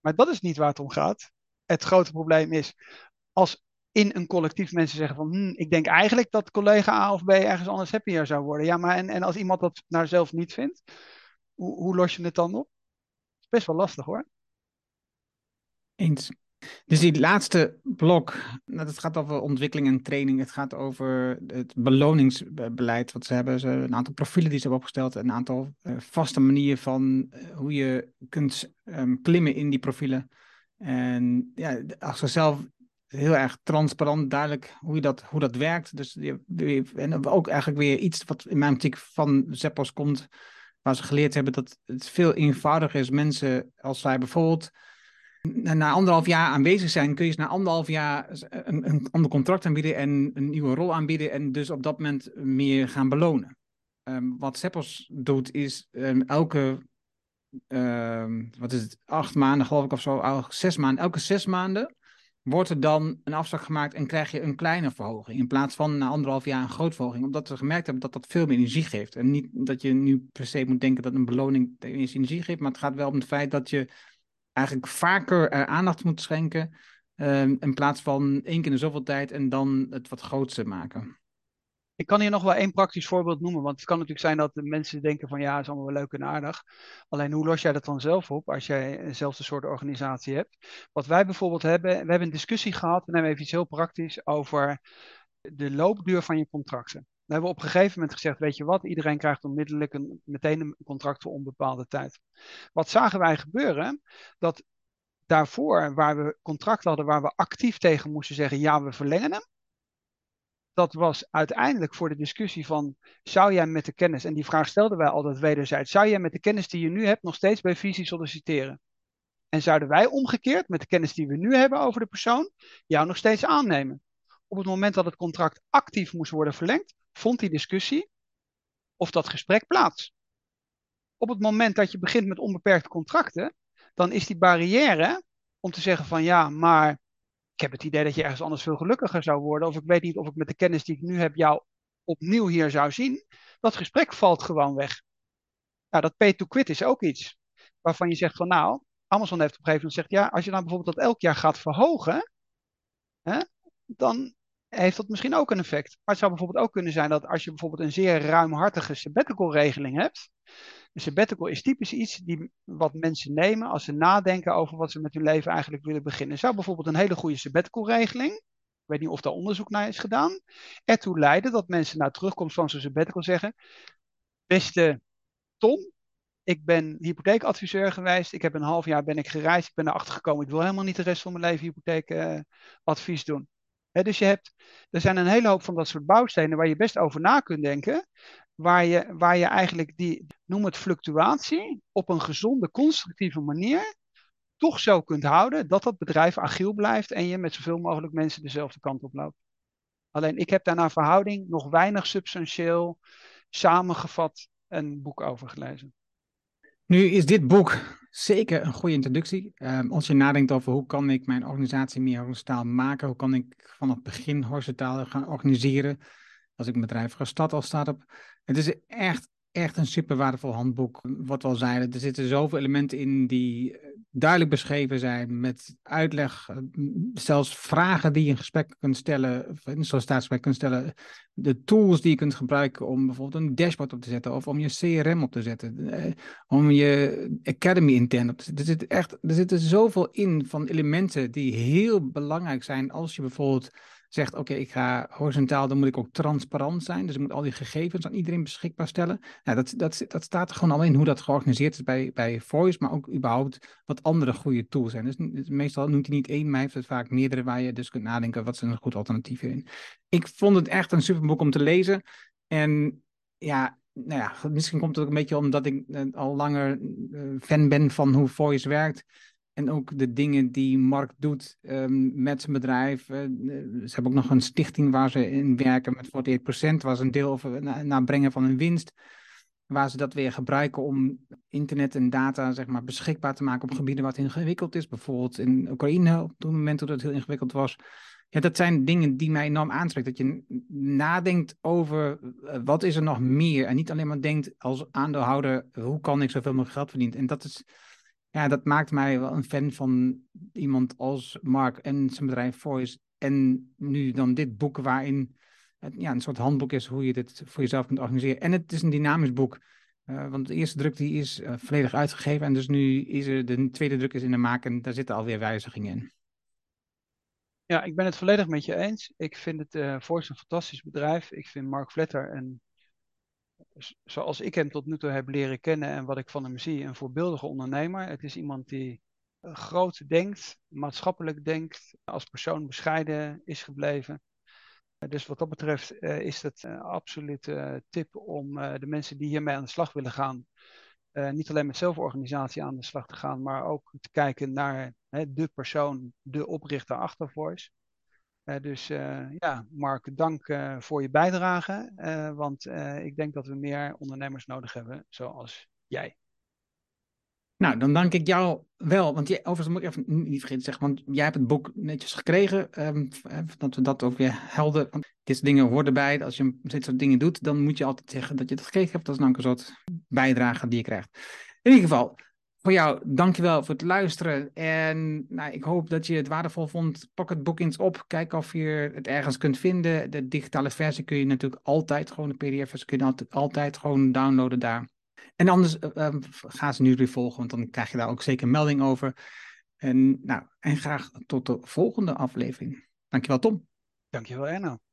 Maar dat is niet waar het om gaat. Het grote probleem is als in een collectief mensen zeggen van hm, ik denk eigenlijk dat collega A of B ergens anders happier zou worden. Ja, maar en, en als iemand dat nou zelf niet vindt, hoe, hoe los je het dan op? Best wel lastig hoor. Eens. Dus die laatste blok, nou, dat gaat over ontwikkeling en training. Het gaat over het beloningsbeleid wat ze hebben. Ze, een aantal profielen die ze hebben opgesteld. Een aantal uh, vaste manieren van uh, hoe je kunt um, klimmen in die profielen. En ja, als ze zelf heel erg transparant, duidelijk hoe, je dat, hoe dat werkt. Dus, en ook eigenlijk weer iets wat in mijn optiek van Zeppos komt. Waar ze geleerd hebben dat het veel eenvoudiger is. Mensen, als zij bijvoorbeeld na anderhalf jaar aanwezig zijn, kun je ze na anderhalf jaar een, een ander contract aanbieden en een nieuwe rol aanbieden en dus op dat moment meer gaan belonen. Um, wat Seppos doet is um, elke, um, wat is het, acht maanden geloof ik of zo, zes maanden, elke zes maanden wordt er dan een afslag gemaakt en krijg je een kleine verhoging. In plaats van na anderhalf jaar een groot verhoging. Omdat we gemerkt hebben dat dat veel meer energie geeft. En niet dat je nu per se moet denken dat een beloning energie geeft. Maar het gaat wel om het feit dat je eigenlijk vaker uh, aandacht moet schenken. Um, in plaats van één keer in zoveel tijd en dan het wat grootste maken. Ik kan hier nog wel één praktisch voorbeeld noemen. Want het kan natuurlijk zijn dat de mensen denken van ja, is allemaal wel leuk en aardig. Alleen hoe los jij dat dan zelf op als jij eenzelfde soort organisatie hebt? Wat wij bijvoorbeeld hebben, we hebben een discussie gehad, we nemen even iets heel praktisch, over de loopduur van je contracten. We hebben op een gegeven moment gezegd, weet je wat, iedereen krijgt onmiddellijk een, meteen een contract voor onbepaalde tijd. Wat zagen wij gebeuren? Dat daarvoor, waar we contracten hadden waar we actief tegen moesten zeggen, ja, we verlengen hem. Dat was uiteindelijk voor de discussie van, zou jij met de kennis, en die vraag stelden wij altijd wederzijds, zou jij met de kennis die je nu hebt nog steeds bij visie solliciteren? En zouden wij omgekeerd, met de kennis die we nu hebben over de persoon, jou nog steeds aannemen? Op het moment dat het contract actief moest worden verlengd, vond die discussie of dat gesprek plaats. Op het moment dat je begint met onbeperkte contracten, dan is die barrière om te zeggen van ja, maar ik heb het idee dat je ergens anders veel gelukkiger zou worden, of ik weet niet of ik met de kennis die ik nu heb jou opnieuw hier zou zien, dat gesprek valt gewoon weg. Nou, dat pay to quit is ook iets waarvan je zegt van nou, Amazon heeft op een gegeven moment gezegd ja, als je nou bijvoorbeeld dat elk jaar gaat verhogen, hè, dan heeft dat misschien ook een effect. Maar het zou bijvoorbeeld ook kunnen zijn dat als je bijvoorbeeld een zeer ruimhartige sabbatical regeling hebt. Een sabbatical is typisch iets die, wat mensen nemen als ze nadenken over wat ze met hun leven eigenlijk willen beginnen. Zou bijvoorbeeld een hele goede sabbatical regeling, ik weet niet of daar onderzoek naar is gedaan, ertoe leiden dat mensen na terugkomst van zo'n sabbatical zeggen, beste Tom, ik ben hypotheekadviseur geweest. Ik heb een half jaar ben ik gereisd. Ik ben erachter gekomen. Ik wil helemaal niet de rest van mijn leven hypotheekadvies doen dus je hebt, er zijn een hele hoop van dat soort bouwstenen waar je best over na kunt denken. Waar je, waar je eigenlijk die, noem het fluctuatie, op een gezonde, constructieve manier toch zo kunt houden dat dat bedrijf agiel blijft en je met zoveel mogelijk mensen dezelfde kant op loopt. Alleen ik heb daar naar verhouding nog weinig substantieel samengevat een boek over gelezen. Nu is dit boek zeker een goede introductie. Um, als je nadenkt over hoe kan ik mijn organisatie meer horizontaal maken, hoe kan ik vanaf het begin horizontaal gaan organiseren, als ik een bedrijf ga starten als start-up. Het is echt echt een super waardevol handboek. Wat we al zeiden, er zitten zoveel elementen in die duidelijk beschreven zijn. Met uitleg, zelfs vragen die je in gesprek kunt stellen, of in een sollicitatiegesprek kunt stellen. De tools die je kunt gebruiken om bijvoorbeeld een dashboard op te zetten. Of om je CRM op te zetten. Om je Academy intern op te zetten. Er, zit echt, er zitten zoveel in van elementen die heel belangrijk zijn als je bijvoorbeeld zegt, oké, ik ga horizontaal, dan moet ik ook transparant zijn. Dus ik moet al die gegevens aan iedereen beschikbaar stellen. Nou, dat, dat, dat staat er gewoon al in hoe dat georganiseerd is bij, bij Voice, maar ook überhaupt wat andere goede tools zijn. Dus, meestal noemt hij niet één, maar heeft het vaak meerdere waar je dus kunt nadenken, wat zijn een goed alternatief in. Ik vond het echt een superboek om te lezen. En ja, nou ja, misschien komt het ook een beetje omdat ik eh, al langer eh, fan ben van hoe Voice werkt. En ook de dingen die Mark doet um, met zijn bedrijf. Uh, ze hebben ook nog een stichting waar ze in werken met 48%. Was een deel naar brengen van hun winst. Waar ze dat weer gebruiken om internet en data zeg maar, beschikbaar te maken op gebieden wat ingewikkeld is. Bijvoorbeeld in Oekraïne op het moment dat het heel ingewikkeld was. Ja, dat zijn dingen die mij enorm aanspreken. Dat je nadenkt over wat is er nog meer. En niet alleen maar denkt als aandeelhouder, hoe kan ik zoveel mogelijk geld verdienen. En dat is ja, dat maakt mij wel een fan van iemand als Mark en zijn bedrijf Voice. En nu dan dit boek waarin het ja, een soort handboek is hoe je dit voor jezelf kunt organiseren. En het is een dynamisch boek. Uh, want de eerste druk die is uh, volledig uitgegeven. En dus nu is er de tweede druk is in de maak en daar zitten alweer wijzigingen in. Ja, ik ben het volledig met je eens. Ik vind het uh, Voice een fantastisch bedrijf. Ik vind Mark Vletter een zoals ik hem tot nu toe heb leren kennen en wat ik van hem zie, een voorbeeldige ondernemer. Het is iemand die eh, groot denkt, maatschappelijk denkt, als persoon bescheiden is gebleven. Eh, dus wat dat betreft uh, is het een absolute tip om de mensen die hiermee aan de slag willen gaan, niet alleen met zelforganisatie aan de slag te gaan, maar ook te kijken naar de persoon, de oprichter achter Voice. Uh, dus uh, ja, Mark, dank uh, voor je bijdrage. want ik denk dat we meer ondernemers nodig hebben zoals jij. Nou, dan dank ik jou wel. Want overigens moet ik even niet vergeten te zeggen, want jij hebt het boek netjes gekregen. Um, dat we dat ook weer helder. Want dit soort dingen horen erbij. Als je dit soort dingen doet, dan moet je altijd zeggen dat je het gekregen hebt. Dat is namelijk een soort bijdrage die je krijgt. In ieder geval, voor jou, dankjewel voor het luisteren. En nou, ik hoop dat je het waardevol vond. Pak het boek eens op. Kijk of je het ergens kunt vinden. De digitale versie kun je natuurlijk altijd, gewoon de pdf kun je altijd, altijd gewoon downloaden daar. En anders uh, ga ze nu weer volgen, want dan krijg je daar ook zeker melding over. En, nou, en graag tot de volgende aflevering. Dankjewel Tom. Dankjewel Erno.